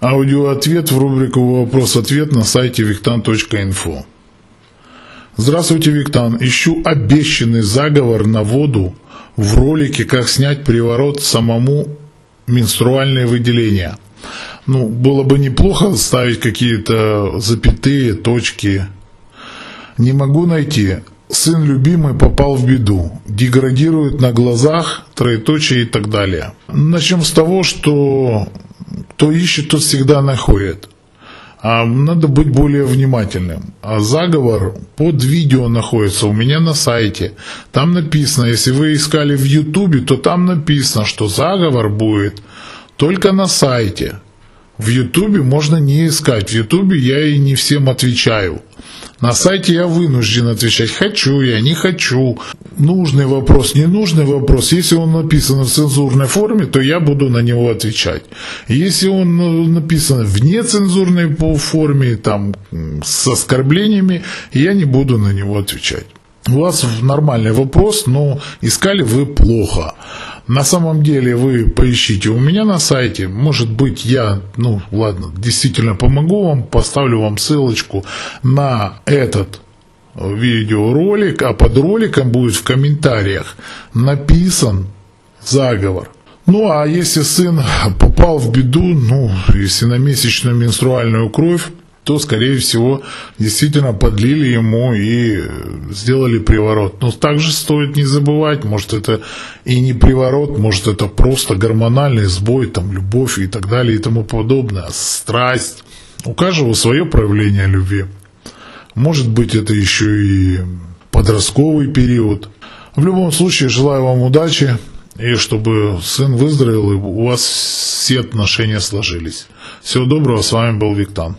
Аудиоответ в рубрику «Вопрос-ответ» на сайте виктан.инфо. Здравствуйте, Виктан. Ищу обещанный заговор на воду в ролике «Как снять приворот самому менструальные выделения». Ну, было бы неплохо ставить какие-то запятые, точки. Не могу найти. Сын любимый попал в беду. Деградирует на глазах, троеточие и так далее. Начнем с того, что кто ищет, тот всегда находит. А надо быть более внимательным. А заговор под видео находится у меня на сайте. Там написано, если вы искали в Ютубе, то там написано, что заговор будет только на сайте. В Ютубе можно не искать. В Ютубе я и не всем отвечаю. На сайте я вынужден отвечать, хочу я, не хочу. Нужный вопрос, ненужный вопрос. Если он написан в цензурной форме, то я буду на него отвечать. Если он ну, написан в нецензурной форме, там, с оскорблениями, я не буду на него отвечать. У вас нормальный вопрос, но искали вы плохо. На самом деле вы поищите у меня на сайте. Может быть, я, ну ладно, действительно помогу вам, поставлю вам ссылочку на этот видеоролик, а под роликом будет в комментариях написан заговор. Ну а если сын попал в беду, ну, если на месячную менструальную кровь, то, скорее всего, действительно подлили ему и сделали приворот. Но также стоит не забывать, может это и не приворот, может это просто гормональный сбой, там, любовь и так далее и тому подобное, страсть. У каждого свое проявление любви. Может быть это еще и подростковый период. В любом случае, желаю вам удачи и чтобы сын выздоровел и у вас все отношения сложились. Всего доброго, с вами был Виктан.